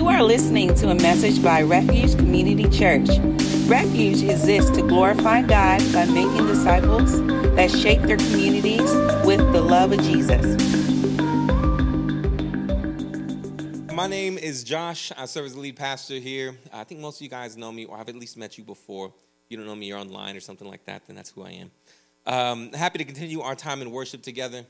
You are listening to a message by Refuge Community Church. Refuge exists to glorify God by making disciples that shape their communities with the love of Jesus. My name is Josh. I serve as the lead pastor here. I think most of you guys know me, or I've at least met you before. If you don't know me, you're online or something like that, then that's who I am. Um, happy to continue our time in worship together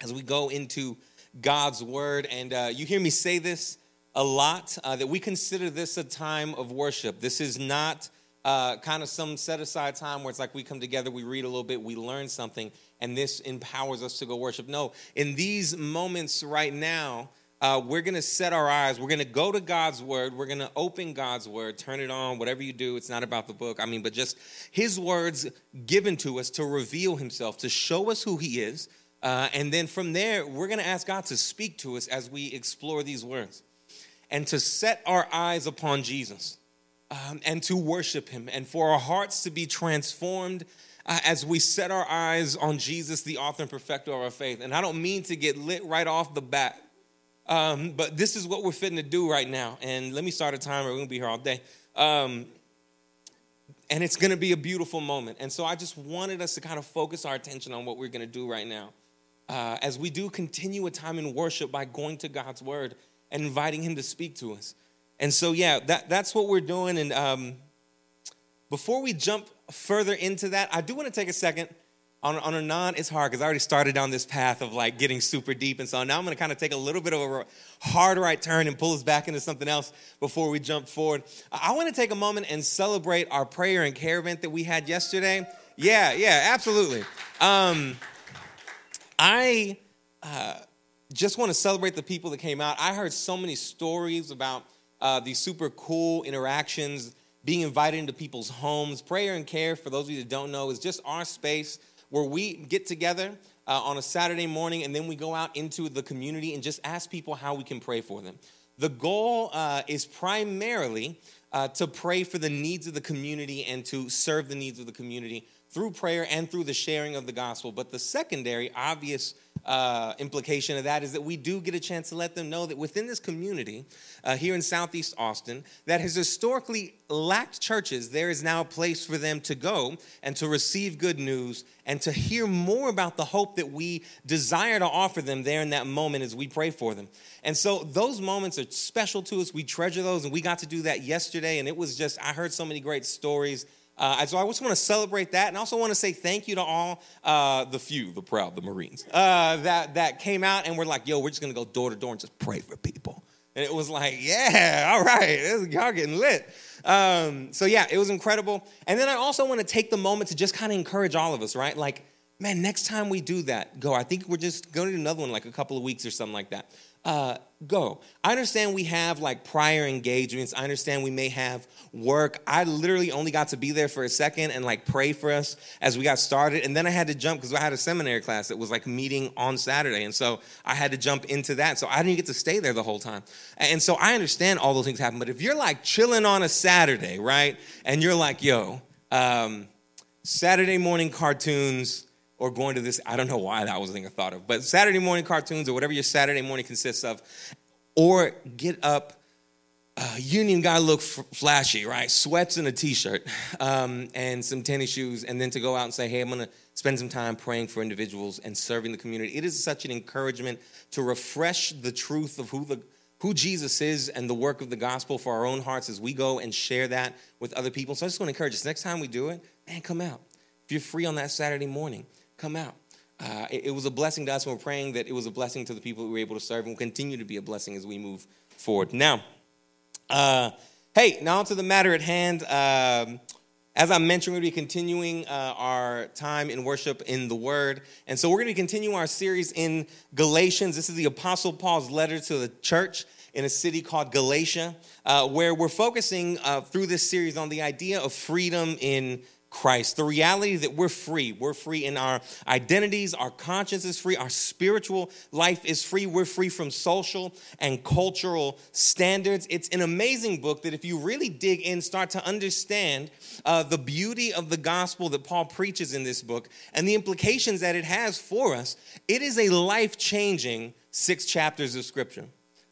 as we go into God's word. And uh, you hear me say this a lot uh, that we consider this a time of worship. This is not uh, kind of some set aside time where it's like we come together, we read a little bit, we learn something, and this empowers us to go worship. No, in these moments right now, uh, we're going to set our eyes. We're going to go to God's word. We're going to open God's word, turn it on, whatever you do. It's not about the book. I mean, but just his words given to us to reveal himself, to show us who he is. Uh, and then from there, we're going to ask God to speak to us as we explore these words and to set our eyes upon Jesus um, and to worship him and for our hearts to be transformed uh, as we set our eyes on Jesus, the author and perfecter of our faith. And I don't mean to get lit right off the bat, um, but this is what we're fitting to do right now. And let me start a timer. We're to be here all day. Um, and it's to be a beautiful moment. And so I just wanted us to kind of focus our attention on what we're to do right now. Uh, as we do continue a time in worship by going to God's word and inviting Him to speak to us. And so, yeah, that, that's what we're doing. And um, before we jump further into that, I do want to take a second. On, on a non, it's hard because I already started down this path of like getting super deep. And so now I'm going to kind of take a little bit of a hard right turn and pull us back into something else before we jump forward. I want to take a moment and celebrate our prayer and care event that we had yesterday. Yeah, yeah, absolutely. Um, I uh, just want to celebrate the people that came out. I heard so many stories about uh, these super cool interactions, being invited into people's homes. Prayer and care, for those of you that don't know, is just our space where we get together uh, on a Saturday morning and then we go out into the community and just ask people how we can pray for them. The goal uh, is primarily uh, to pray for the needs of the community and to serve the needs of the community through prayer and through the sharing of the gospel. But the secondary, obvious uh, implication of that is that we do get a chance to let them know that within this community uh, here in Southeast Austin that has historically lacked churches, there is now a place for them to go and to receive good news and to hear more about the hope that we desire to offer them there in that moment as we pray for them. And so those moments are special to us. We treasure those, and we got to do that yesterday. And it was just, I heard so many great stories uh, so I just want to celebrate that, and also want to say thank you to all uh, the few, the proud, the Marines uh, that that came out and were like, "Yo, we're just gonna go door to door and just pray for people." And it was like, "Yeah, all right, y'all getting lit." Um, so yeah, it was incredible. And then I also want to take the moment to just kind of encourage all of us, right? Like, man, next time we do that, go. I think we're just going to do another one, like a couple of weeks or something like that uh, go. I understand we have like prior engagements. I understand we may have work. I literally only got to be there for a second and like pray for us as we got started. And then I had to jump because I had a seminary class that was like meeting on Saturday. And so I had to jump into that. So I didn't get to stay there the whole time. And so I understand all those things happen. But if you're like chilling on a Saturday, right? And you're like, yo, um, Saturday morning cartoons, or going to this. I don't know why that was a thing I thought of, but Saturday morning cartoons or whatever your Saturday morning consists of, or get up. Uh, union guy look f- flashy, right? Sweats and a t-shirt, um, and some tennis shoes, and then to go out and say, "Hey, I'm gonna spend some time praying for individuals and serving the community." It is such an encouragement to refresh the truth of who the who Jesus is and the work of the gospel for our own hearts as we go and share that with other people. So I just want to encourage us next time we do it, man, come out. If you're free on that Saturday morning, come out. Uh, it, it, was a blessing to us, and we're praying that it was a blessing to the people we were able to serve and will continue to be a blessing as we move forward. Now, uh, hey, now to the matter at hand. Um, as I mentioned, we're going to be continuing uh, our time in worship in the Word. And so we're going to continue our series in Galatians. This is the Apostle Paul's letter to the church in a city called Galatia, uh, where we're focusing uh, through this series on the idea of freedom in Christ. The reality that we're free. We're free in our identities, our conscience is free, our spiritual life is free. We're free from social and cultural standards. It's an amazing book that, if you really dig in, start to understand uh, the beauty of the gospel that Paul preaches in this book and the implications that it has for us. It is a life changing six chapters of scripture.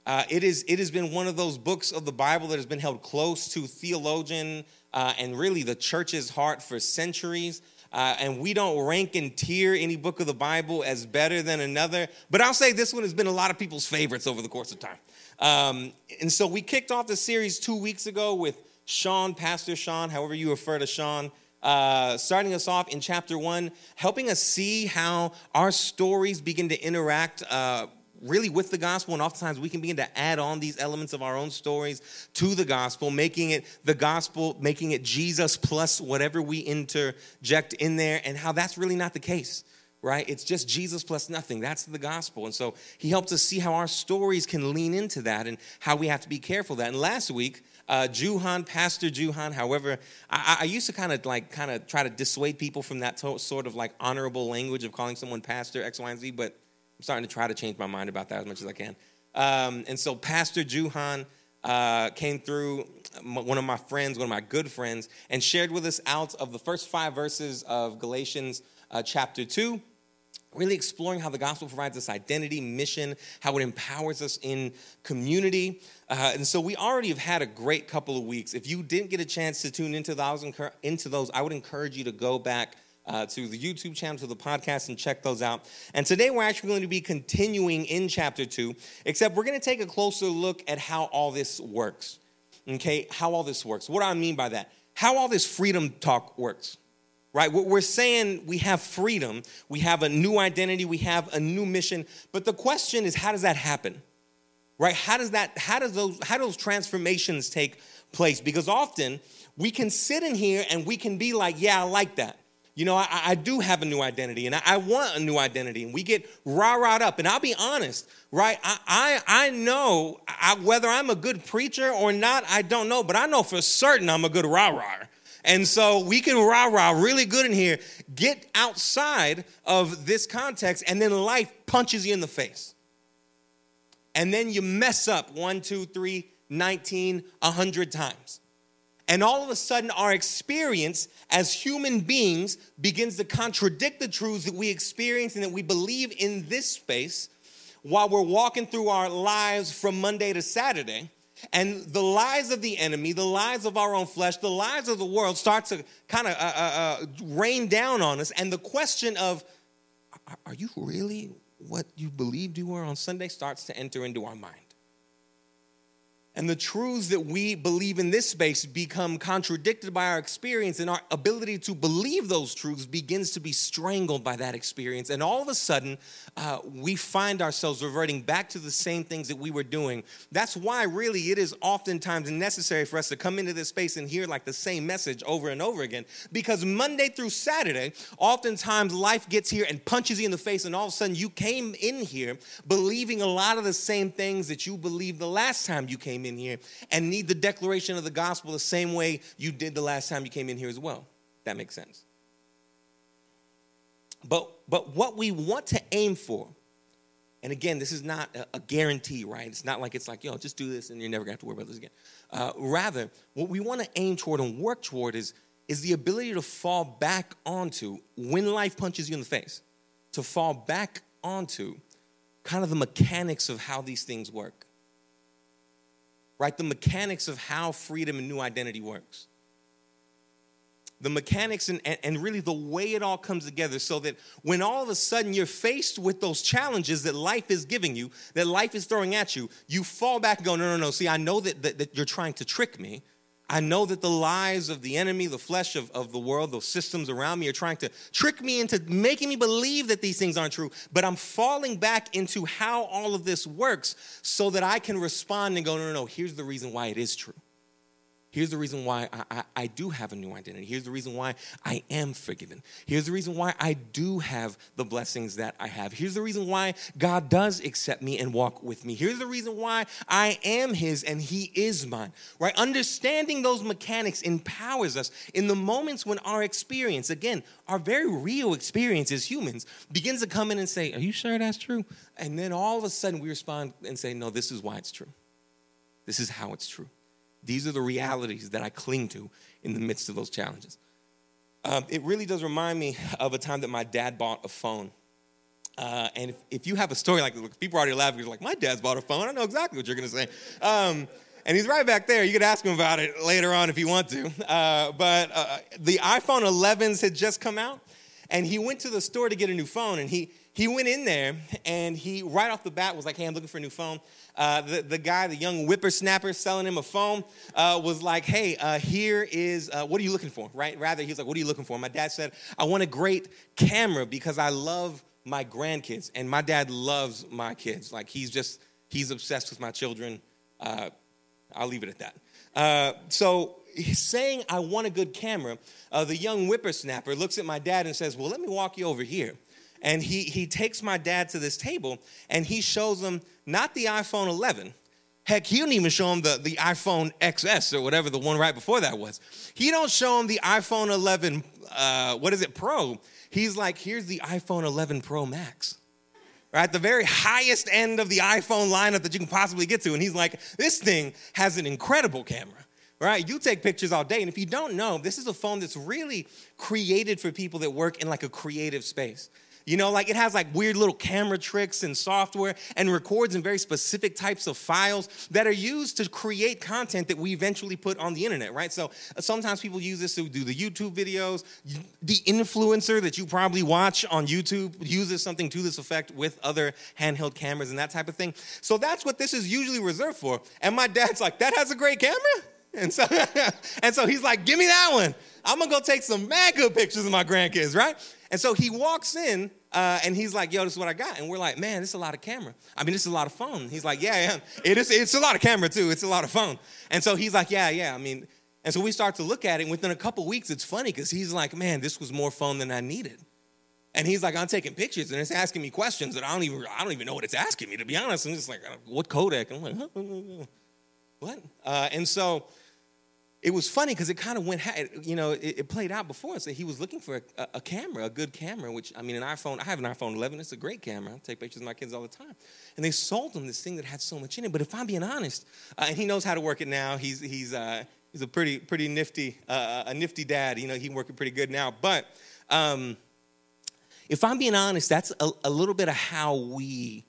Uh, it, is, it has been one of those books of the Bible that has been held close to theologian uh, and really the church's heart for centuries. Uh, and we don't rank and tier any book of the Bible as better than another. But I'll say this one has been a lot of people's favorites over the course of time. Um, and so we kicked off the series two weeks ago with Sean, Pastor Sean, however you refer to Sean, uh, starting us off in chapter one, helping us see how our stories begin to interact uh, really with the gospel. And oftentimes we can begin to add on these elements of our own stories to the gospel, making it the gospel, making it Jesus plus whatever we interject in there, and how that's really not the case. Right? It's just Jesus plus nothing. That's the gospel. And so he helps us see how our stories can lean into that and how we have to be careful that. And last week, uh, Juhan, Pastor Juhan. However, I, I used to kind of like kind of try to dissuade people from that to- sort of like honorable language of calling someone pastor X, Y, and Z. But I'm starting to try to change my mind about that as much as I can. Um, and so Pastor Juhan uh, came through, one of my friends, one of my good friends, and shared with us out of the first five verses of Galatians uh, chapter two really exploring how the gospel provides us identity, mission, how it empowers us in community. Uh, and so we already have had a great couple of weeks. If you didn't get a chance to tune into those, into those I would encourage you to go back. Uh, to the YouTube channel, to the podcast, and check those out. And today we're actually going to be continuing in chapter two, except we're going to take a closer look at how all this works. Okay, how all this works. What do I mean by that? How all this freedom talk works right? What we're saying we have freedom, we have a new identity, we have a new mission, but the question is, how does that happen? Right? How does that, how does those, how do those transformations take place? Because often we can sit in here and we can be like, yeah, I like that. You know, I, I do have a new identity and I, I, want a new identity. And we get rah rah up. And I'll be honest, right? I, I, I know I, whether I'm a good preacher or not, I don't know, but I know for certain I'm a good rah rah and so we can rah rah really good in here, get outside of this context, and then life punches you in the face. And then you mess up one, two, three, 19, 100 times. And all of a sudden, our experience as human beings begins to contradict the truths that we experience and that we believe in this space while we're walking through our lives from Monday to Saturday and the lies of the enemy, the lies of our own flesh, the lies of the world start to kind of uh, uh, uh, rain down on us. And the question of, are you really what you believed you were on Sunday starts to enter into our mind. And the truths that we believe in this space become contradicted by our experience, and our ability to believe those truths begins to be strangled by that experience. And all of a sudden, uh, we find ourselves reverting back to the same things that we were doing. That's why, really, it is oftentimes necessary for us to come into this space and hear like the same message over and over again. Because Monday through Saturday, oftentimes life gets here and punches you in the face, and all of a sudden, you came in here believing a lot of the same things that you believed the last time you came in in here and need the declaration of the gospel the same way you did the last time you came in here as well. That makes sense. But but what we want to aim for, and again, this is not a, a guarantee, right? It's not like it's like, yo, just do this and you're never gonna have to worry about this again. Uh, rather, what we want to aim toward and work toward is, is the ability to fall back onto when life punches you in the face, to fall back onto kind of the mechanics of how these things work right? The mechanics of how freedom and new identity works. The mechanics and, and, really the way it all comes together so that when all of a sudden you're faced with those challenges that life is giving you, that life is throwing at you, you fall back and go, no, no, no. See, I know that, that, that you're trying to trick me. I know that the lies of the enemy, the flesh of, of the world, those systems around me are trying to trick me into making me believe that these things aren't true. But I'm falling back into how all of this works so that I can respond and go, no, no, no, here's the reason why it is true. Here's the reason why I, I, I, do have a new identity. Here's the reason why I am forgiven. Here's the reason why I do have the blessings that I have. Here's the reason why God does accept me and walk with me. Here's the reason why I am His and He is mine. Right? Understanding those mechanics empowers us in the moments when our experience, again, our very real experience as humans, begins to come in and say, Are you sure that's true? And then all of a sudden we respond and say, No, this is why it's true. This is how it's true. These are the realities that I cling to in the midst of those challenges. Um, it really does remind me of a time that my dad bought a phone. Uh, and if, if, you have a story like this, people are already laughing. You're like, my dad's bought a phone. I know exactly what you're going to say. Um, and he's right back there. You could ask him about it later on if you want to. Uh, but uh, the iPhone 11s had just come out, and he went to the store to get a new phone, and he he went in there and he right off the bat was like, "Hey, I'm looking for a new phone." Uh, the, the guy, the young whippersnapper selling him a phone, uh, was like, "Hey, uh, here is uh, what are you looking for?" Right? Rather, he was like, "What are you looking for?" My dad said, "I want a great camera because I love my grandkids, and my dad loves my kids. Like he's just he's obsessed with my children." Uh, I'll leave it at that. Uh, so saying I want a good camera, the young whippersnapper looks at my dad and says, "Well, let me walk you over here." And he, he takes my dad to this table and he shows him not the iPhone 11. Heck, he don't even show him the, the iPhone XS or whatever the one right before that was. He don't show him the iPhone 11, uh, what is it, Pro. He's like, here's the iPhone 11 Pro Max. Right, the very highest end of the iPhone lineup that you can possibly get to. And he's like, this thing has an incredible camera right? You take pictures all day. And if you don't know, this is a phone that's really created for people that work in like a creative space. You know, like it has like weird little camera tricks and software and records in very specific types of files that are used to create content that we eventually put on the internet, right? So uh, sometimes people use this to do the YouTube videos. The influencer that you probably watch on YouTube uses something to this effect with other handheld cameras and that type of thing. So that's what this is usually reserved for. And my dad's like, that has a great camera? And so, and so he's like, give me that one. I'm gonna go take some mad good pictures of my grandkids, right? And so he walks in uh, and he's like, yo, this is what I got. And we're like, man, this is a lot of camera. I mean, this is a lot of phone. He's like, yeah, yeah. It is, it's a lot of camera too. It's a lot of phone. And so he's like, yeah, yeah. I mean, and so we start to look at it. And within a couple weeks, it's funny because he's like, man, this was more phone than I needed. And he's like, I'm taking pictures and it's asking me questions that I don't even, I don't even know what it's asking me, to be honest. I'm just like, what codec? I'm like, what? Uh, and so it was funny because it kind of went, you know, it, it, played out before us. So he was looking for a, a, camera, a good camera, which, I mean, an iPhone, I have an iPhone 11, it's a great camera. I take pictures of my kids all the time. And they sold him this thing that had so much in it. But if I'm being honest, uh, and he knows how to work it now, he's, he's, uh, he's a pretty, pretty nifty, uh, a nifty dad. You know, he's working pretty good now. But um, if I'm being honest, that's a, a little bit of how we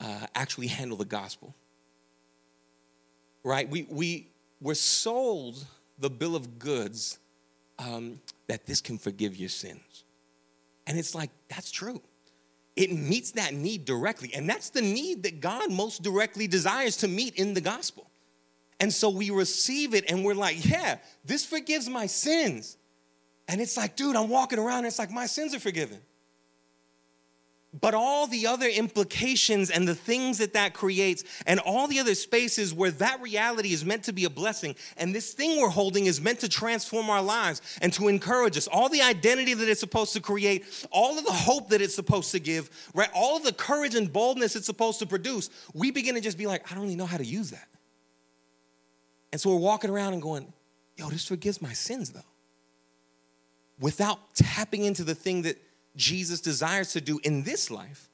uh, actually handle the gospel. Right? We, we, we're sold the bill of goods um, that this can forgive your sins. And it's like, that's true. It meets that need directly. And that's the need that God most directly desires to meet in the gospel. And so we receive it and we're like, yeah, this forgives my sins. And it's like, dude, I'm walking around and it's like, my sins are forgiven but all the other implications and the things that that creates, and all the other spaces where that reality is meant to be a blessing, and this thing we're holding is meant to transform our lives and to encourage us. All the identity that it's supposed to create, all of the hope that it's supposed to give, right? All of the courage and boldness it's supposed to produce, we begin to just be like, I don't even know how to use that. And so we're walking around and going, yo, this forgives my sins though. Without tapping into the thing that Jesus desires to do in this life,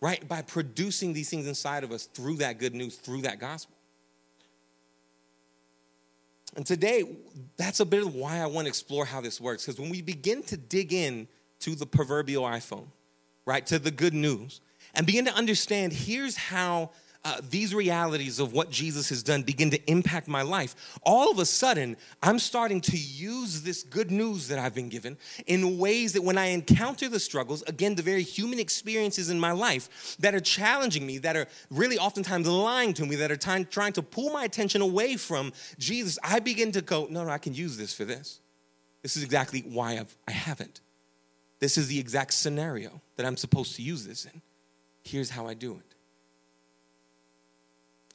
right? By producing these things inside of us through that good news, through that gospel. And today, that's a bit of why I want to explore how this works. Because when we begin to dig in to the proverbial iPhone, right, to the good news, and begin to understand here's how uh, these realities of what Jesus has done begin to impact my life, all of a sudden, I'm starting to use this good news that I've been given in ways that when I encounter the struggles, again, the very human experiences in my life that are challenging me, that are really oftentimes lying to me, that are trying, trying to pull my attention away from Jesus, I begin to go, no, no, I can use this for this. This is exactly why I've, I haven't. This is the exact scenario that I'm supposed to use this in. Here's how I do it.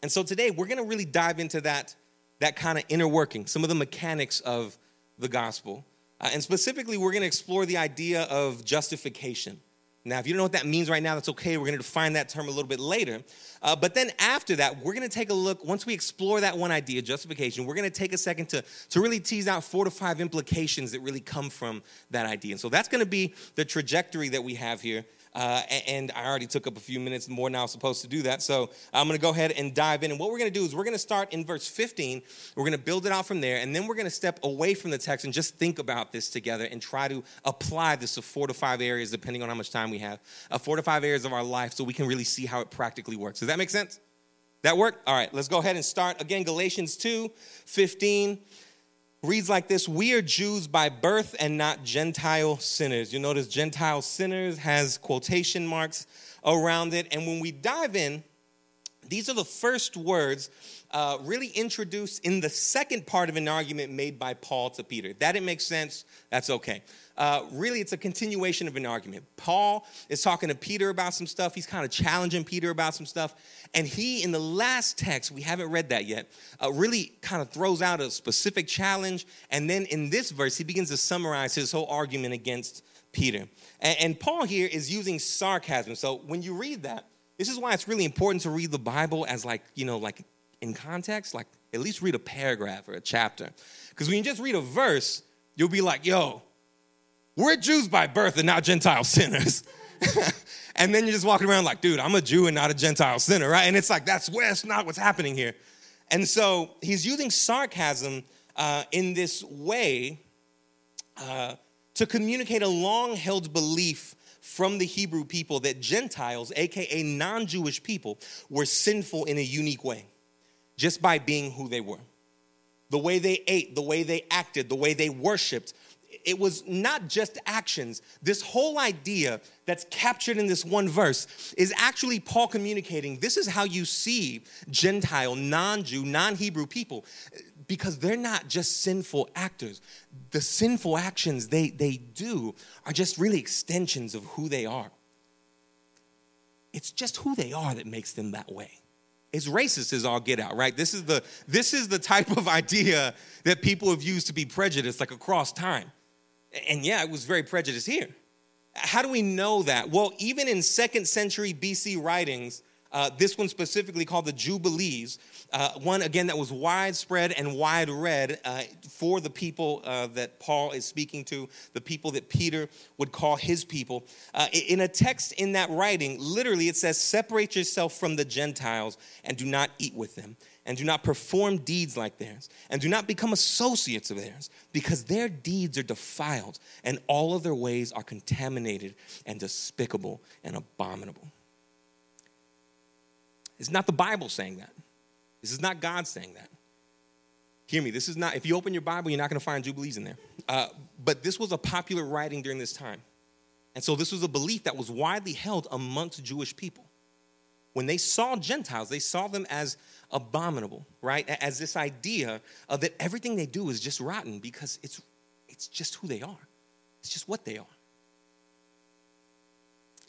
And so today we're going to really dive into that, that kind of inner working, some of the mechanics of the gospel. Uh, and specifically, we're going to explore the idea of justification. Now, if you don't know what that means right now, that's okay. We're going to define that term a little bit later. Uh, but then after that, we're going to take a look, once we explore that one idea, justification, we're going to take a second to, to really tease out four to five implications that really come from that idea. And so that's going to be the trajectory that we have here Uh, and I already took up a few minutes more than I was supposed to do that. So I'm going to go ahead and dive in. And what we're going to do is we're going to start in verse 15. We're going to build it out from there. And then we're going to step away from the text and just think about this together and try to apply this to four to five areas, depending on how much time we have, uh, four to five areas of our life so we can really see how it practically works. Does that make sense? That work? All right, let's go ahead and start. Again, Galatians 2 15 reads like this We are Jews by birth and not Gentile sinners. You notice Gentile sinners has quotation marks around it. And when we dive in, these are the first words uh, really introduced in the second part of an argument made by Paul to Peter. That didn't make sense. That's okay. Uh, really, it's a continuation of an argument. Paul is talking to Peter about some stuff. He's kind of challenging Peter about some stuff. And he, in the last text, we haven't read that yet, uh, really kind of throws out a specific challenge. And then in this verse, he begins to summarize his whole argument against Peter. And, and Paul here is using sarcasm. So when you read that, this is why it's really important to read the Bible as like, you know, like in context, like at least read a paragraph or a chapter. Because when you just read a verse, you'll be like, yo, we're Jews by birth and not Gentile sinners. and then you're just walking around like, dude, I'm a Jew and not a Gentile sinner, right? And it's like, that's, that's not what's happening here. And so he's using sarcasm uh, in this way uh, to communicate a long held belief from the Hebrew people that Gentiles, aka non Jewish people, were sinful in a unique way just by being who they were. The way they ate, the way they acted, the way they worshiped. It was not just actions. This whole idea that's captured in this one verse is actually Paul communicating this is how you see Gentile, non Jew, non Hebrew people, because they're not just sinful actors. The sinful actions they, they do are just really extensions of who they are. It's just who they are that makes them that way it's racist as all get out, right? This is the this is the type of idea that people have used to be prejudiced like across time. And yeah, it was very prejudiced here. How do we know that? Well, even in second century BC writings, uh, this one specifically called the Jubilees, uh, one again that was widespread and wide read uh, for the people uh, that Paul is speaking to, the people that Peter would call his people. Uh, in a text in that writing, literally it says, Separate yourself from the Gentiles and do not eat with them, and do not perform deeds like theirs, and do not become associates of theirs, because their deeds are defiled, and all of their ways are contaminated and despicable and abominable. It's not the Bible saying that. This is not God saying that. Hear me, this is not, if you open your Bible, you're not going to find Jubilees in there. Uh, but this was a popular writing during this time. And so this was a belief that was widely held amongst Jewish people. When they saw Gentiles, they saw them as abominable, right? As this idea of that everything they do is just rotten because it's, it's just who they are, it's just what they are.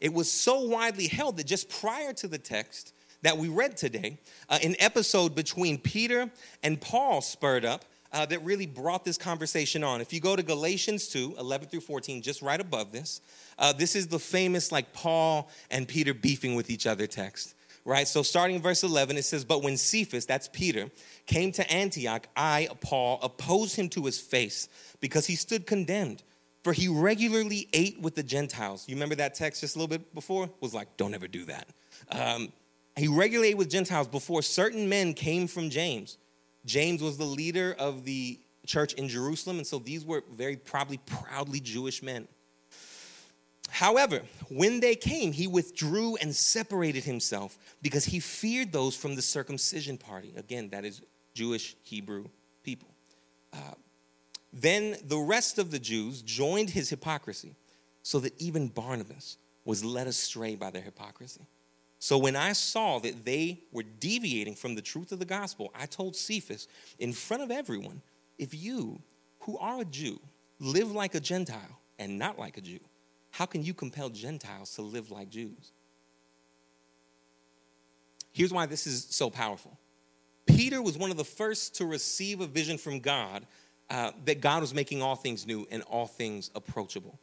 It was so widely held that just prior to the text, that we read today, uh, an episode between Peter and Paul spurred up uh, that really brought this conversation on. If you go to Galatians 2 11 through 14, just right above this, uh, this is the famous like Paul and Peter beefing with each other text. Right, so starting in verse 11, it says, But when Cephas, that's Peter, came to Antioch, I, Paul, opposed him to his face because he stood condemned. For he regularly ate with the Gentiles. You remember that text just a little bit before? Was like, don't ever do that. Um, he regulated with Gentiles before certain men came from James. James was the leader of the church in Jerusalem, and so these were very probably proudly Jewish men. However, when they came, he withdrew and separated himself because he feared those from the circumcision party. Again, that is Jewish Hebrew people. Uh, then the rest of the Jews joined his hypocrisy, so that even Barnabas was led astray by their hypocrisy. So when I saw that they were deviating from the truth of the gospel, I told Cephas in front of everyone if you, who are a Jew, live like a Gentile and not like a Jew, how can you compel Gentiles to live like Jews? Here's why this is so powerful. Peter was one of the first to receive a vision from God uh, that God was making all things new and all things approachable,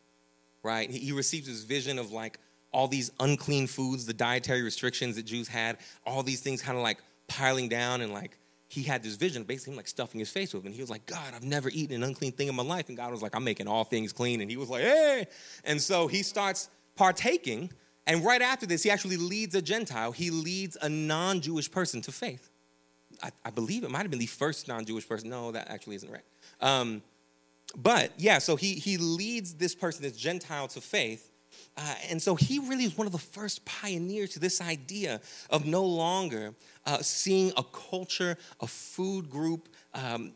right? He receives this vision of like all these unclean foods, the dietary restrictions that Jews had, all these things kind of like piling down and like he had this vision, basically like stuffing his face with. And he was like, God, I've never eaten an unclean thing in my life. And God was like, I'm making all things clean. And he was like, hey. And so he starts partaking And right after this, he actually leads a Gentile. He leads a non Jewish person to faith. I, I, believe it might have been the first non Jewish person. No, that actually isn't right. Um, but yeah, so he, he leads this person, this Gentile, to faith. Uh, and so he really is one of the first pioneers to this idea of no longer uh, seeing a culture, a food group, um,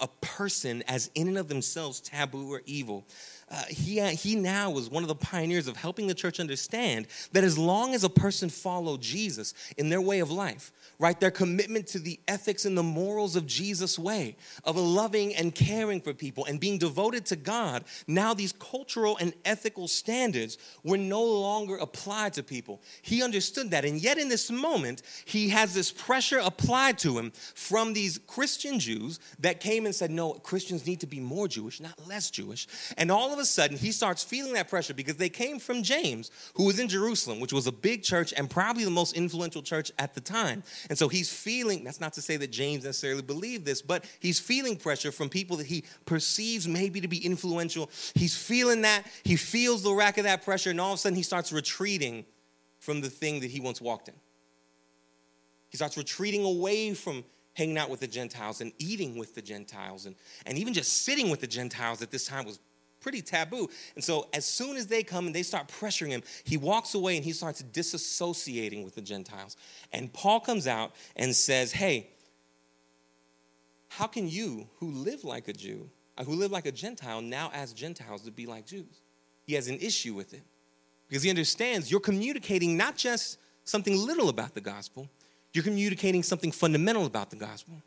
a person as in and of themselves taboo or evil. Uh, he, he now was one of the pioneers of helping the church understand that as long as a person followed Jesus in their way of life, right? Their commitment to the ethics and the morals of Jesus' way, of loving and caring for people and being devoted to God. Now, these cultural and ethical standards were no longer applied to people. He understood that. And yet, in this moment, he has this pressure applied to him from these Christian Jews that came and said, No, Christians need to be more Jewish, not less Jewish. And all of a sudden, he starts feeling that pressure because they came from James, who was in Jerusalem, which was a big church and probably the most influential church at the time. And so he's feeling, that's not to say that James necessarily believed this, but he's feeling pressure from people that he perceives maybe to be influential. He's feeling that, he feels the rack of that pressure, and all of a sudden he starts retreating from the thing that he once walked in. He starts retreating away from hanging out with the Gentiles and eating with the Gentiles and, and even just sitting with the Gentiles at this time was pretty taboo. And so as soon as they come and they start pressuring him, he walks away and he starts disassociating with the Gentiles. And Paul comes out and says, Hey, how can you, who live like a Jew, uh, who live like a Gentile, now ask Gentiles to be like Jews? He has an issue with it because he understands you're communicating not just something little about the gospel, you're communicating something fundamental about the gospel.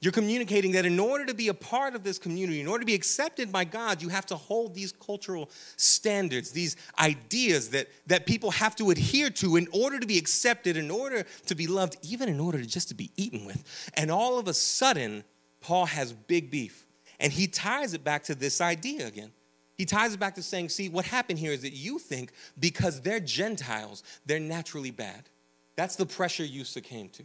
You're communicating that in order to be a part of this community, in order to be accepted by God, you have to hold these cultural standards, these ideas that, that people have to adhere to in order to be accepted, in order to be loved, even in order to just to be eaten with. And all of a sudden, Paul has big beef. And he ties it back to this idea again. He ties it back to saying, see, what happened here is that you think because they're Gentiles, they're naturally bad. That's the pressure you succumb to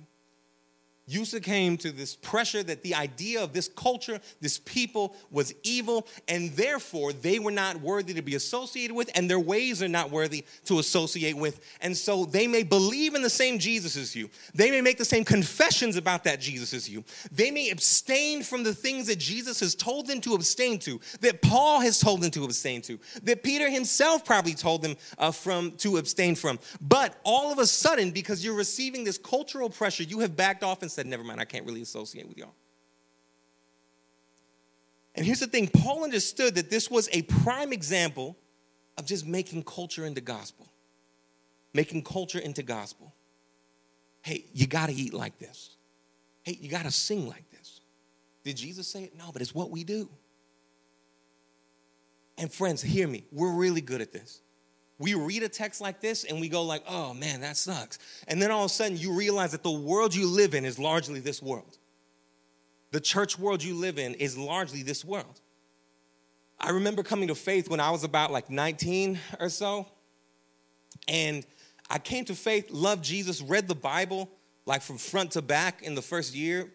you succumbed to this pressure that the idea of this culture, this people was evil, and therefore they were not worthy to be associated with, and their ways are not worthy to associate with. And so they may believe in the same Jesus as you. They may make the same confessions about that Jesus as you. They may abstain from the things that Jesus has told them to abstain to, that Paul has told them to abstain to, that Peter himself probably told them uh, from to abstain from. But all of a sudden, because you're receiving this cultural pressure, you have backed off and said, never mind, I can't really associate with y'all. And here's the thing Paul understood that this was a prime example of just making culture into gospel. Making culture into gospel. Hey, you got to eat like this. Hey, you got to sing like this. Did Jesus say it? No, but it's what we do. And friends, hear me. We're really good at this we read a text like this and we go like oh man that sucks. And then all of a sudden you realize that the world you live in is largely this world. The church world you live in is largely this world. I remember coming to faith when i was about like 19 or so and i came to faith loved jesus read the bible like from front to back in the first year.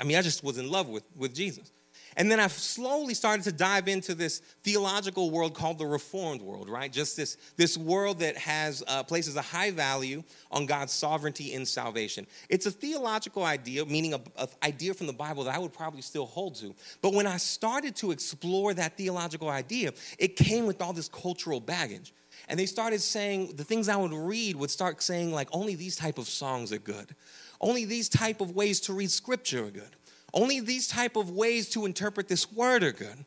I mean i just was in love with, with jesus and then I've slowly started to dive into this theological world called the Reformed world, right? Just this, this world that has uh, places a high value on God's sovereignty in salvation. It's a theological idea, meaning an idea from the Bible that I would probably still hold to. But when I started to explore that theological idea, it came with all this cultural baggage. And they started saying, the things I would read would start saying, like, only these type of songs are good. Only these type of ways to read scripture are good only these type of ways to interpret this word are good.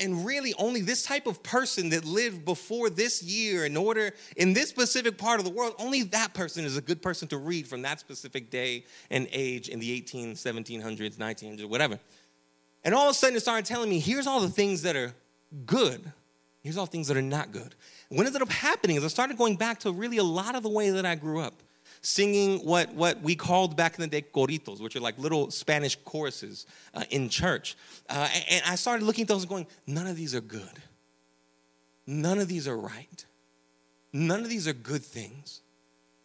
And really, only this type of person that lived before this year in order in this specific part of the world, only that person is a good person to read from that specific day and age in the 18, 1700s, 1900s, whatever. And all of a sudden, it started telling me here's all the things that are good, here's all the things that are not good. What ended up happening is I started going back to really a lot of the way that I grew up singing what, what we called back in the day coritos, which are like little Spanish choruses uh, in church. Uh, and I started looking at those and going, none of these are good. None of these are right. None of these are good things.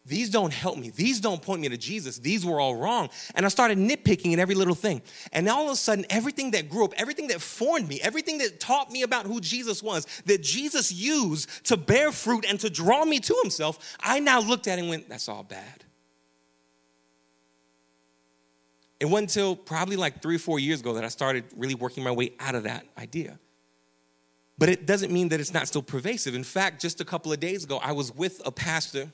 These don't help me. These don't point me to Jesus. These were all wrong. And I started nitpicking at every little thing. And all of a sudden, everything that grew up, everything that formed me, everything that taught me about who Jesus was, that Jesus used to bear fruit and to draw me to himself, I now looked at and went, that's all bad. It wasn't until probably like three or four years ago that I started really working my way out of that idea. But it doesn't mean that it's not still pervasive. In fact, just a couple of days ago, I was with a pastor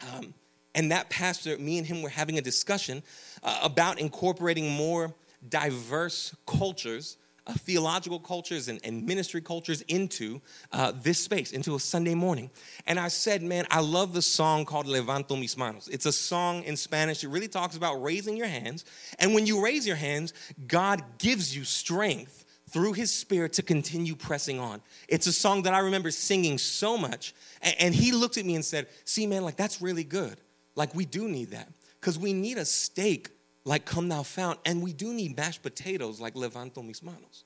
um, and that pastor, me and him were having a discussion uh, about incorporating more diverse cultures, uh, theological cultures and, and, ministry cultures into uh, this space, into a Sunday morning. And I said, man, I love the song called Levanto mis manos. It's a song in Spanish. It really talks about raising your hands. And when you raise your hands, God gives you strength through his spirit to continue pressing on. It's a song that I remember singing so much. And, he looked at me and said, See, man, like that's really good. Like we do need that. Because we need a steak like Come Thou Fount, and we do need mashed potatoes like Levanto mis manos.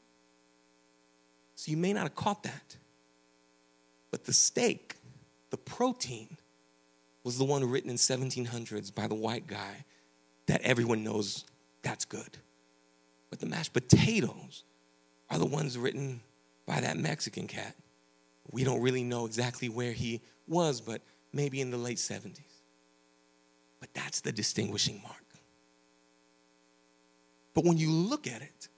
So you may not have caught that. But the steak, the protein, was the one written in 1700s by the white guy that everyone knows that's good. But the mashed potatoes are the ones written by that Mexican cat. We don't really know exactly where he was, but maybe in the late 70s. But that's the distinguishing mark. But when you look at it,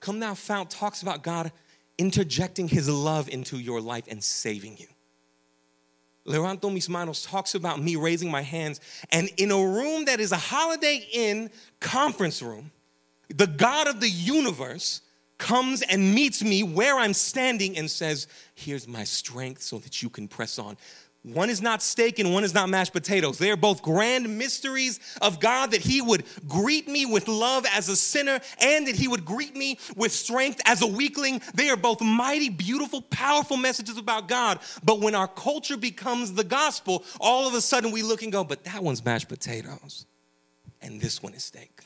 Come Thou Fount talks about God interjecting his love into your life and saving you. Levanto mis manos talks about me raising my hands, and in a room that is a Holiday Inn conference room, the God of the universe comes and meets me where I'm standing and says, Here's my strength so that you can press on. One is not steak and one is not mashed potatoes. They are both grand mysteries of God that He would greet me with love as a sinner and that He would greet me with strength as a weakling. They are both mighty, beautiful, powerful messages about God. But when our culture becomes the gospel, all of a sudden we look and go, but that one's mashed potatoes and this one is steak.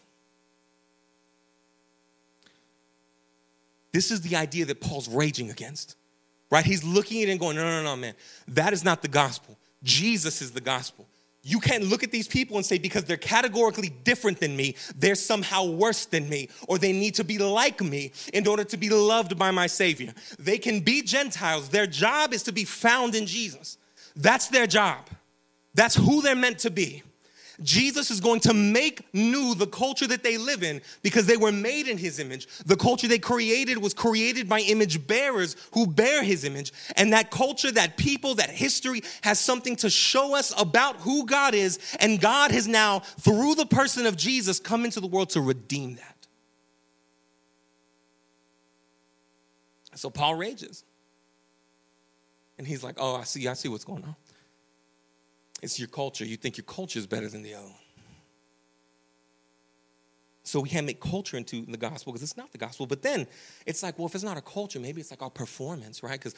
This is the idea that Paul's raging against right? He's looking at it and going, no, no, no, man, that is not the gospel. Jesus is the gospel. You can't look at these people and say, because they're categorically different than me, they're somehow worse than me, or they need to be like me in order to be loved by my Savior. They can be Gentiles. Their job is to be found in Jesus. That's their job. That's who they're meant to be. Jesus is going to make new the culture that they live in because they were made in his image. The culture they created was created by image bearers who bear his image. And that culture, that people, that history has something to show us about who God is. And God has now, through the person of Jesus, come into the world to redeem that. So Paul rages. And he's like, Oh, I see, I see what's going on. It's your culture. You think your culture is better than the other one. So we can't make culture into the gospel because it's not the gospel. But then it's like, well, if it's not a culture, maybe it's like our performance, right? Because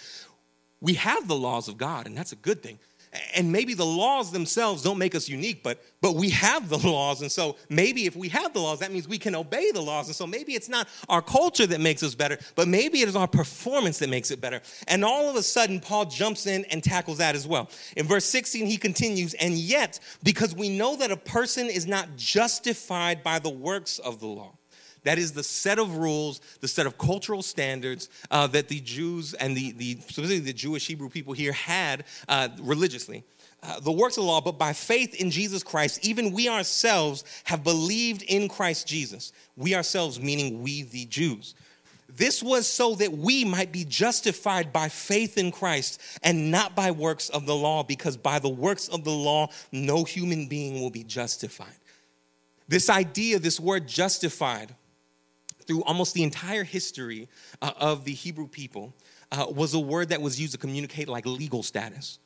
we have the laws of God, and that's a good thing and maybe the laws themselves don't make us unique but but we have the laws. And so maybe if we have the laws that means we can obey the laws. And so maybe it's not our culture that makes us better but maybe it is our performance that makes it better. And all of a sudden paul jumps in and tackles that as well. In verse 16 he continues and yet because we know that a person is not justified by the works of the law that is the set of rules, the set of cultural standards uh, that the Jews and the, the specifically the Jewish Hebrew people here had uh, religiously. Uh, the works of the law, but by faith in Jesus Christ, even we ourselves have believed in Christ Jesus. We ourselves, meaning we the Jews. This was so that we might be justified by faith in Christ and not by works of the law, because by the works of the law, no human being will be justified. This idea, this word justified, through almost the entire history uh, of the Hebrew people uh, was a word that was used to communicate like legal status.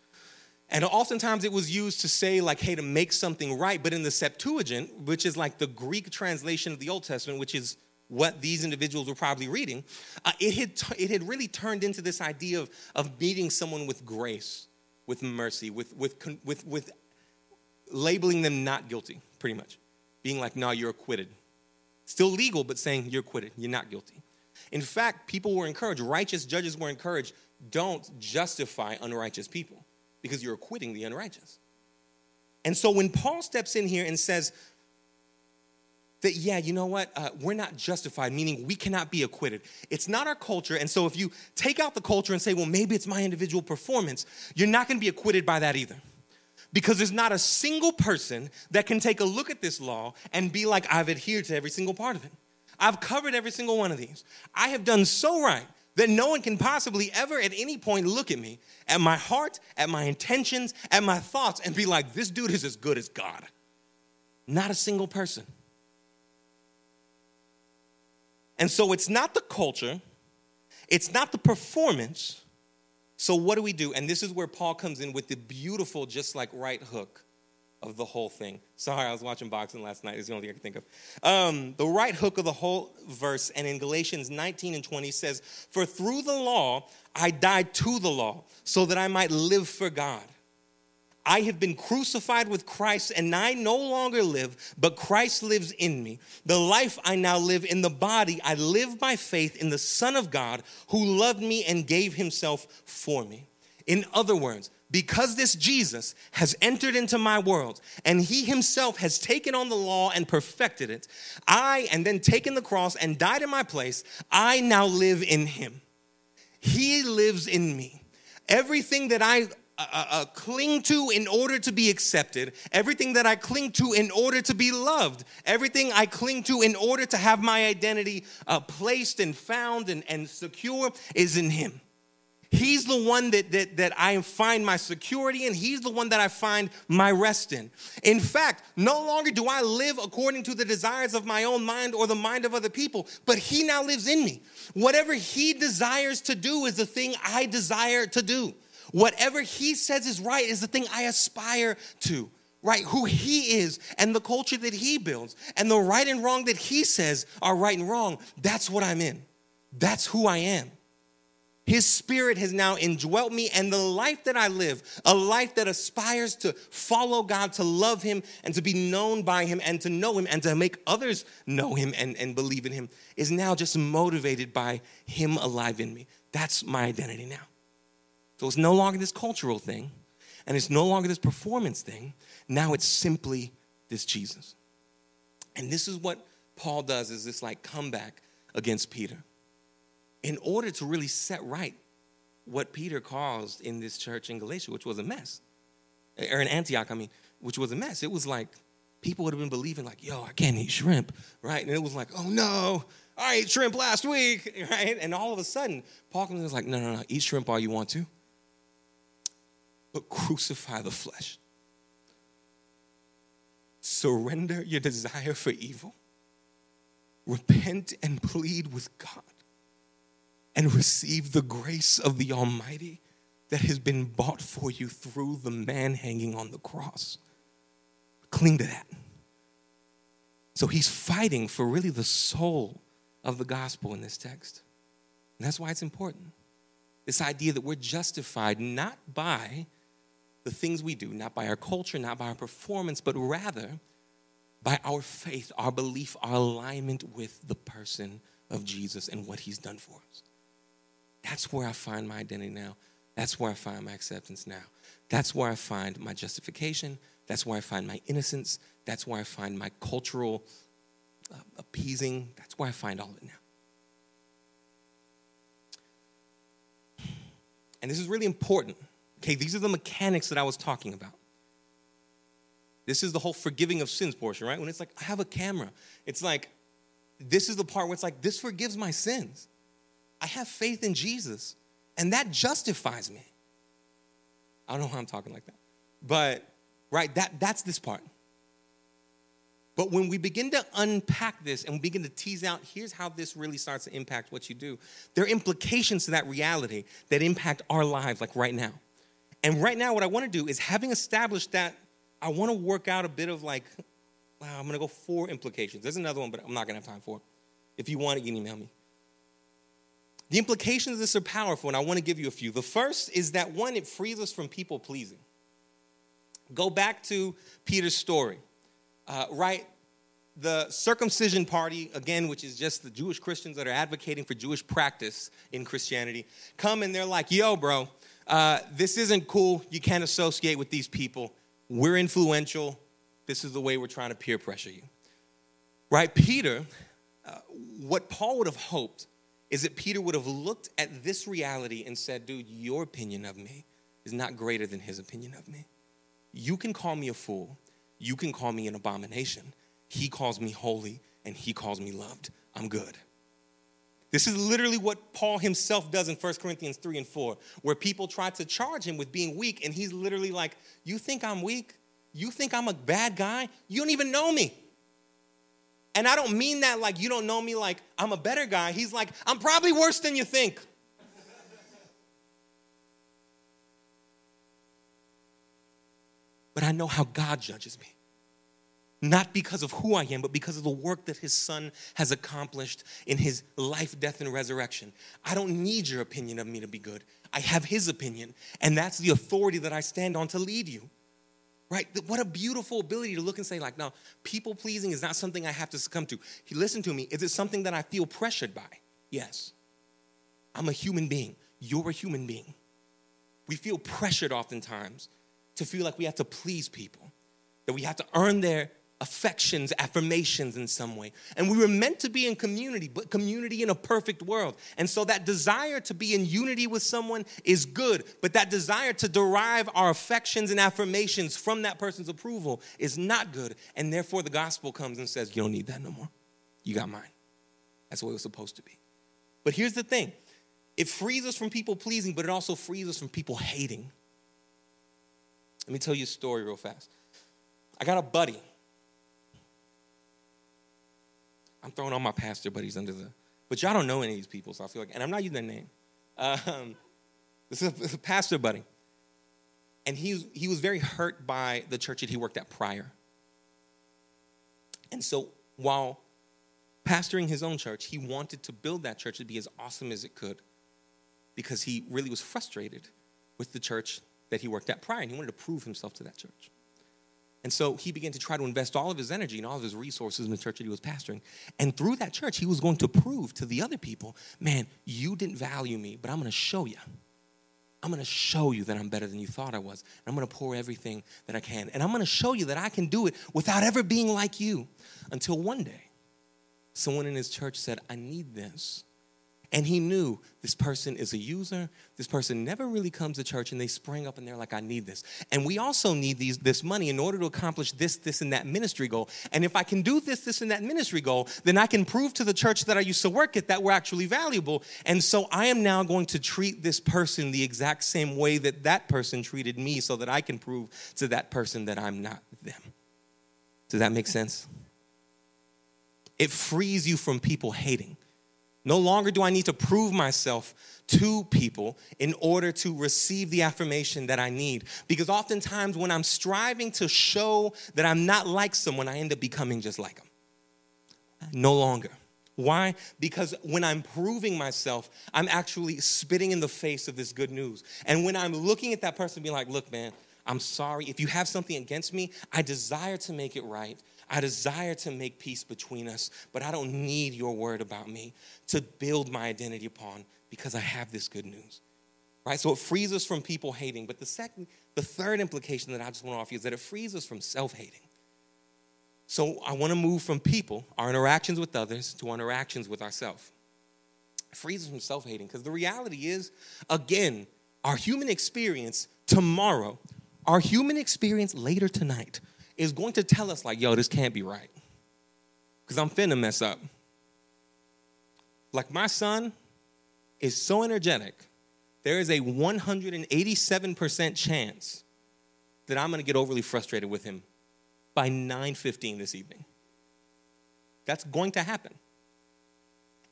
And oftentimes it was used to say, like, hey, to make something right. But in the Septuagint, which is like the Greek translation of the Old Testament, which is what these individuals were probably reading, uh, it, had t- it had really turned into this idea of, of meeting someone with grace, with mercy, with, with, with, with labeling them not guilty, pretty much. Being like, no, you're acquitted. Still legal, but saying you're acquitted, you're not guilty. In fact, people were encouraged, righteous judges were encouraged, don't justify unrighteous people because you're acquitting the unrighteous. And so when Paul steps in here and says that, yeah, you know what, uh, we're not justified, meaning we cannot be acquitted. It's not our culture. And so if you take out the culture and say, well, maybe it's my individual performance, you're not gonna be acquitted by that either. Because there's not a single person that can take a look at this law and be like, I've adhered to every single part of it. I've covered every single one of these. I have done so right that no one can possibly ever at any point look at me, at my heart, at my intentions, at my thoughts, and be like, this dude is as good as God. Not a single person. And so it's not the culture, it's not the performance. So, what do we do? And this is where Paul comes in with the beautiful, just like right hook of the whole thing. Sorry, I was watching boxing last night. It's the only thing I can think of. Um, the right hook of the whole verse, and in Galatians 19 and 20 says, For through the law I died to the law, so that I might live for God. I have been crucified with Christ, and I no longer live, but Christ lives in me. The life I now live in the body, I live by faith in the Son of God who loved me and gave himself for me. In other words, because this Jesus has entered into my world and he himself has taken on the law and perfected it, I, and then taken the cross and died in my place, I now live in him. He lives in me. Everything that I uh, cling to in order to be accepted, everything that I cling to in order to be loved, everything I cling to in order to have my identity uh, placed and found and, and secure is in Him. He's the one that, that, that I find my security in. He's the one that I find my rest in. In fact, no longer do I live according to the desires of my own mind or the mind of other people, but He now lives in me. Whatever He desires to do is the thing I desire to do. Whatever He says is right is the thing I aspire to right? Who he is and the culture that he builds and the right and wrong that he says are right and wrong. That's what I'm in. That's who I am. His spirit has now indwelt me, and the life that I live, a life that aspires to follow God, to love Him, and to be known by Him, and to know Him, and to make others know Him and, and believe in Him, is now just motivated by Him alive in me. That's my identity now. So it's no longer this cultural thing, and it's no longer this performance thing. Now it's simply this Jesus. And this is what Paul does is this like comeback against Peter in order to really set right what Peter caused in this church in Galatia, which was a mess, or in Antioch, I mean, which was a mess. It was like people would have been believing, like, yo, I can't eat shrimp, right? And it was like, oh no, I ate shrimp last week, right? And all of a sudden, Paul comes and was like, no, no, no, eat shrimp all you want to, but crucify the flesh. Surrender your desire for evil. Repent and plead with God and receive the grace of the Almighty that has been bought for you through the man hanging on the cross. Cling to that. So he's fighting for really the soul of the gospel in this text. And that's why it's important. This idea that we're justified not by the things we do, not by our culture, not by our performance, but rather by our faith, our belief, our alignment with the person of Jesus and what he's done for us. That's where I find my identity now. That's where I find my acceptance now. That's where I find my justification. That's where I find my innocence. That's where I find my cultural uh, appeasing. That's where I find all of it now. And this is really important. Okay, these are the mechanics that I was talking about. This is the whole forgiving of sins portion, right? When it's like, I have a camera. It's like, this is the part where it's like, this forgives my sins. I have faith in Jesus, and that justifies me. I don't know why I'm talking like that. But, right, that, that's this part. But when we begin to unpack this and we begin to tease out, here's how this really starts to impact what you do. There are implications to that reality that impact our lives, like right now. And right now, what I want to do is having established that, I want to work out a bit of like, wow, I'm going to go four implications. There's another one, but I'm not going to have time for it. If you want it, you can email me. The implications of this are powerful, and I want to give you a few. The first is that one, it frees us from people pleasing. Go back to Peter's story, uh, right? The circumcision party, again, which is just the Jewish Christians that are advocating for Jewish practice in Christianity, come and they're like, yo, bro, uh, this isn't cool. You can't associate with these people. we're influential. This is the way we're trying to peer pressure you. Right? Peter, uh, what Paul would have hoped is that Peter would have looked at this reality and said, dude, your opinion of me is not greater than his opinion of me. You can call me a fool, you can call me an abomination. He calls me holy and he calls me loved. I'm good. This is literally what Paul himself does in 1 Corinthians 3 and 4, where people try to charge him with being weak, and he's literally like, You think I'm weak? You think I'm a bad guy? You don't even know me. And I don't mean that like you don't know me, like I'm a better guy. He's like, I'm probably worse than you think. but I know how God judges me not because of who I am, but because of the work that his son has accomplished in his life, death, and resurrection. I don't need your opinion of me to be good. I have his opinion, and that's the authority that I stand on to lead you. Right? What a beautiful ability to look and say, like, no, people pleasing is not something I have to succumb to. He, listen to me. Is it something that I feel pressured by? Yes. I'm a human being. You're a human being. We feel pressured oftentimes to feel like we have to please people, that we have to earn their affections, affirmations in some way. And we were meant to be in community, but community in a perfect world. And so that desire to be in unity with someone is good, but that desire to derive our affections and affirmations from that person's approval is not good. And therefore, the gospel comes and says, You don't need that no more. You got mine. That's what it was supposed to be. But here's the thing it frees us from people pleasing, but it also frees us from people hating. Let me tell you a story real fast. I got a buddy I'm throwing all my pastor buddies under the, but y'all don't know any of these people, so I feel like, and I'm not using their name. Um, this is a pastor buddy. And he, he was very hurt by the church that he worked at prior. And so while pastoring his own church, he wanted to build that church to be as awesome as it could because he really was frustrated with the church that he worked at prior and he wanted to prove himself to that church. And so he began to try to invest all of his energy and all of his resources in the church that he was pastoring. And through that church, he was going to prove to the other people, man, you didn't value me, but I'm going to show you. I'm going to show you that I'm better than you thought I was. And I'm going to pour everything that I can. And I'm going to show you that I can do it without ever being like you. Until one day, someone in his church said, I need this. And he knew this person is a user. This person never really comes to church, and they spring up and they're like, I need this. And we also need these, this money in order to accomplish this, this, and that ministry goal. And if I can do this, this, and that ministry goal, then I can prove to the church that I used to work at that we're actually valuable. And so I am now going to treat this person the exact same way that that person treated me so that I can prove to that person that I'm not them. Does that make sense? It frees you from people hating. No longer do I need to prove myself to people in order to receive the affirmation that I need. Because oftentimes, when I'm striving to show that I'm not like someone, I end up becoming just like them. No longer. Why? Because when I'm proving myself, I'm actually spitting in the face of this good news. And when I'm looking at that person, being like, look, man, I'm sorry. If you have something against me, I desire to make it right. I desire to make peace between us, but I don't need your word about me to build my identity upon because I have this good news. Right? So it frees us from people hating. But the second, the third implication that I just want to offer you is that it frees us from self-hating. So I want to move from people, our interactions with others, to our interactions with ourselves. It frees us from self-hating. Because the reality is, again, our human experience tomorrow, our human experience later tonight is going to tell us, like, yo, this can't be right. Because I'm finna mess up. Like, my son is so energetic, there is a 187% chance that I'm gonna get overly frustrated with him by 9:15 this evening. That's going to happen.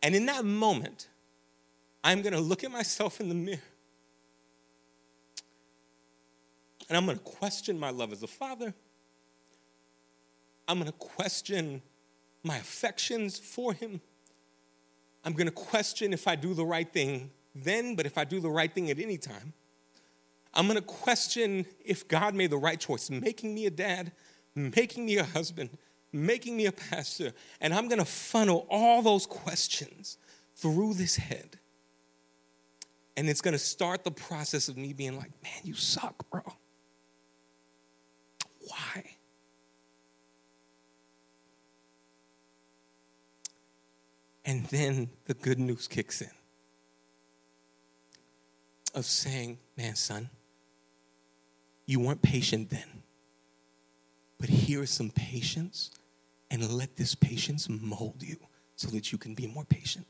And in that moment, I'm to look at myself in the mirror and I'm going to question my love as a father. I'm going to question my affections for him. I'm going to question if I do the right thing then, but if I do the right thing at any time. I'm going to question if God made the right choice, making me a dad, making me a husband, making me a pastor. And I'm going to funnel all those questions through this head. And it's going to start the process of me being like, man, you suck, bro. And then the good news kicks in of saying, man, son, you weren't patient then, but here is some patience, and let this patience mold you so that you can be more patient.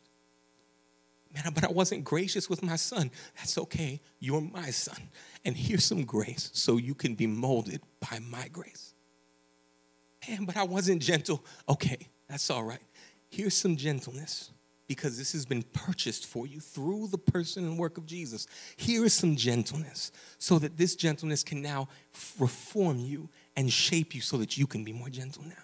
Man, but I wasn't gracious with my son. That's okay. You're my son. And here's some grace so you can be molded by my grace. Man, but I wasn't gentle. Okay, that's all right. Here's some gentleness because this has been purchased for you through the person and work of Jesus. Here is some gentleness so that this gentleness can now reform you and shape you so that you can be more gentle now.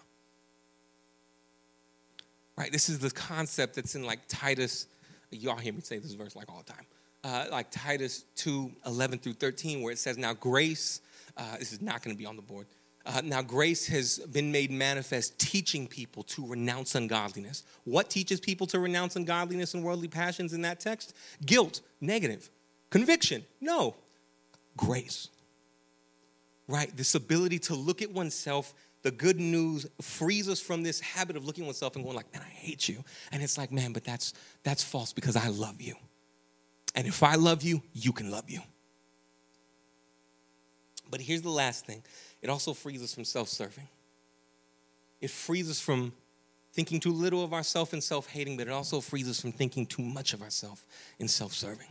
Right? This is the concept that's in like Titus. Y'all hear me say this verse like all the time. Uh, like Titus 2 11 through 13, where it says, Now grace, uh, this is not going to be on the board. Uh, now, grace has been made manifest, teaching people to renounce ungodliness. What teaches people to renounce ungodliness and worldly passions in that text? Guilt, negative. Conviction, no. Grace, right? This ability to look at oneself. The good news frees us from this habit of looking at oneself and going like, man, I hate you. And it's like, man, but that's that's false because I love you. And if I love you, you can love you. But here's the last thing it also frees us from self serving. It frees us from thinking too little of ourselves and self hating, but it also frees us from thinking too much of ourselves and self serving.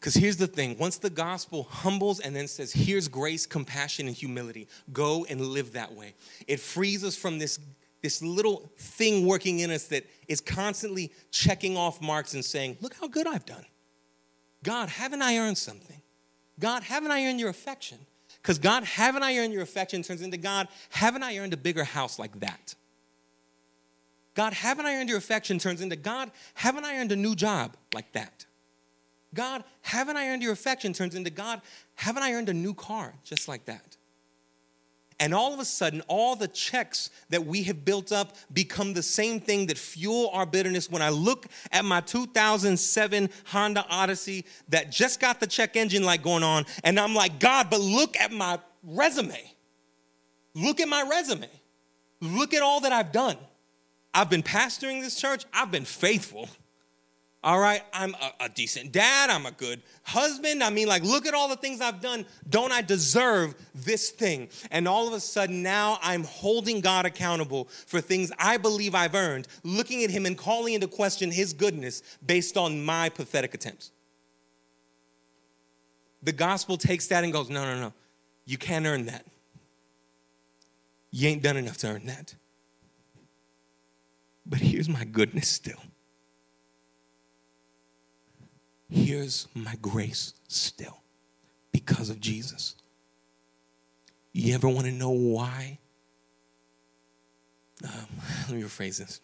Because here's the thing once the gospel humbles and then says, here's grace, compassion, and humility, go and live that way. It frees us from this, this little thing working in us that is constantly checking off marks and saying, look how good I've done. God, haven't I earned something? God, haven't I earned your affection? Because God, haven't I earned your affection turns into God, haven't I earned a bigger house like that? God, haven't I earned your affection turns into God, haven't I earned a new job like that? God, haven't I earned your affection turns into God, haven't I earned a new car just like that? And all of a sudden, all the checks that we have built up become the same thing that fuel our bitterness. When I look at my 2007 Honda Odyssey that just got the check engine light going on, and I'm like, God, but look at my resume. Look at my resume. Look at all that I've done. I've been pastoring this church, I've been faithful. All right, I'm a, a, decent dad. I'm a good husband. I mean, like, look at all the things I've done. Don't I deserve this thing? And all of a sudden, now I'm holding God accountable for things I believe I've earned, looking at Him and calling into question His goodness based on my pathetic attempts. The gospel takes that and goes, no, no, no. You can't earn that. You ain't done enough to earn that. But here's my goodness still here's my grace still because of Jesus. You ever want to know why? Um, let me rephrase this.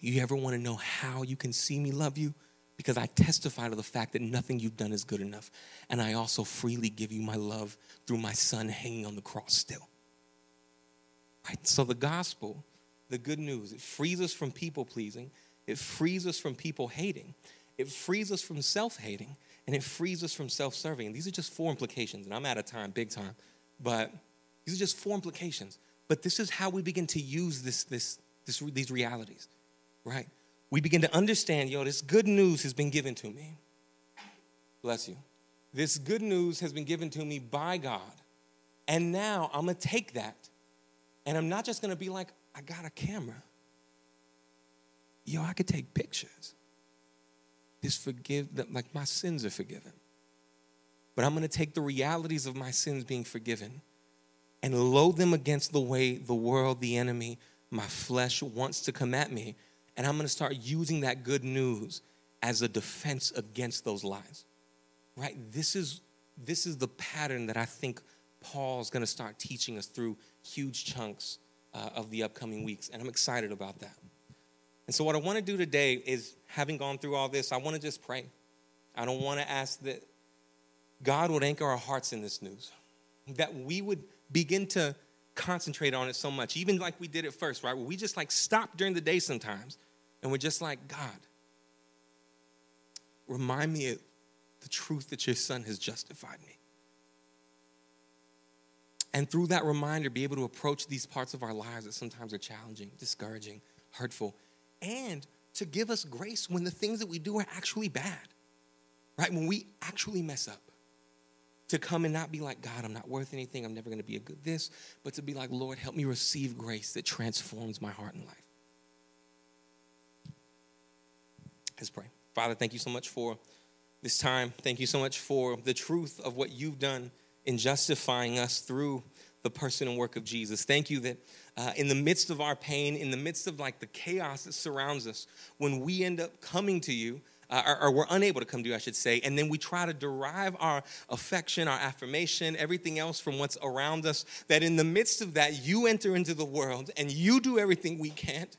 You ever want to know how you can see me love you? Because I testify to the fact that nothing you've done is good enough. And I also freely give you my love through my son hanging on the cross still. Right? So the gospel, the good news, it frees us from people pleasing, it frees us from people hating, it frees us from self hating and it frees us from self serving. And These are just four implications, and I'm out of time, big time. But these are just four implications. But this is how we begin to use this, this, this, these realities, right? We begin to understand, yo, this good news has been given to me. Bless you. This good news has been given to me by God. And now I'm gonna take that and I'm not just gonna be like, I got a camera. Yo, I could take pictures is forgive that like my sins are forgiven. But I'm going to take the realities of my sins being forgiven and load them against the way the world, the enemy, my flesh wants to come at me. And I'm going to start using that good news as a defense against those lies. Right? This is this is the pattern that I think Paul's going to start teaching us through huge chunks uh, of the upcoming weeks. And I'm excited about that. And so, what I want to do today is, having gone through all this, I want to just pray. I don't want to ask that God would anchor our hearts in this news, that we would begin to concentrate on it so much, even like we did at first, right? Where we just like stop during the day sometimes and we're just like, God, remind me of the truth that your son has justified me. And through that reminder, be able to approach these parts of our lives that sometimes are challenging, discouraging, hurtful, and to give us grace when the things that we do are actually bad, right? When we actually mess up. To come and not be like, God, I'm not worth anything. I'm never going to be a good this, but to be like, Lord, help me receive grace that transforms my heart and life. Let's pray. Father, thank you so much for this time. Thank you so much for the truth of what you've done in justifying us through the person and work of Jesus. Thank you that uh, in the midst of our pain, in the midst of like the chaos that surrounds us, when we end up coming to you, uh, or, or, we're unable to come to you, I should say, and then we try to derive our affection, our affirmation, everything else from what's around us, that in the midst of that, you enter into the world and you do everything we can't,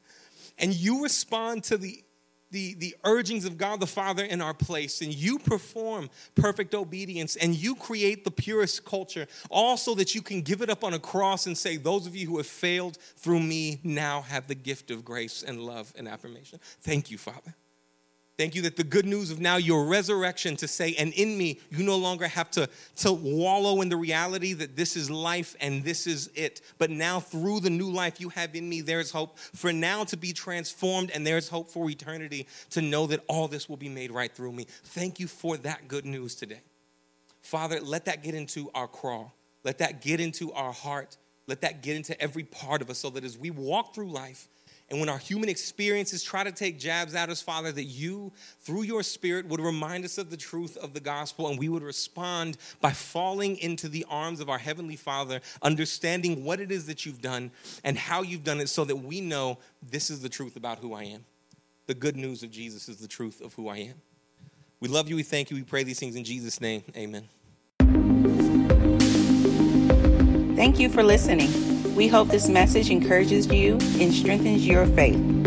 and you respond to the the, the urgings of God the Father in our place, and you perform perfect obedience, and you create the purest culture, all so that you can give it up on a cross and say, Those of you who have failed through me now have the gift of grace and love and affirmation. Thank you, Father. Thank you that the good news of now your resurrection to say, and in me, you no longer have to, to wallow in the reality that this is life and this is it. But now, through the new life you have in me, there's hope for now to be transformed, and there's hope for eternity to know that all this will be made right through me. Thank you for that good news today. Father, let that get into our crawl, let that get into our heart, let that get into every part of us so that as we walk through life, and when our human experiences try to take jabs at us, Father, that you, through your Spirit, would remind us of the truth of the gospel and we would respond by falling into the arms of our Heavenly Father, understanding what it is that you've done and how you've done it so that we know this is the truth about who I am. The good news of Jesus is the truth of who I am. We love you. We thank you. We pray these things in Jesus' name. Amen. Thank you for listening. We hope this message encourages you and strengthens your faith.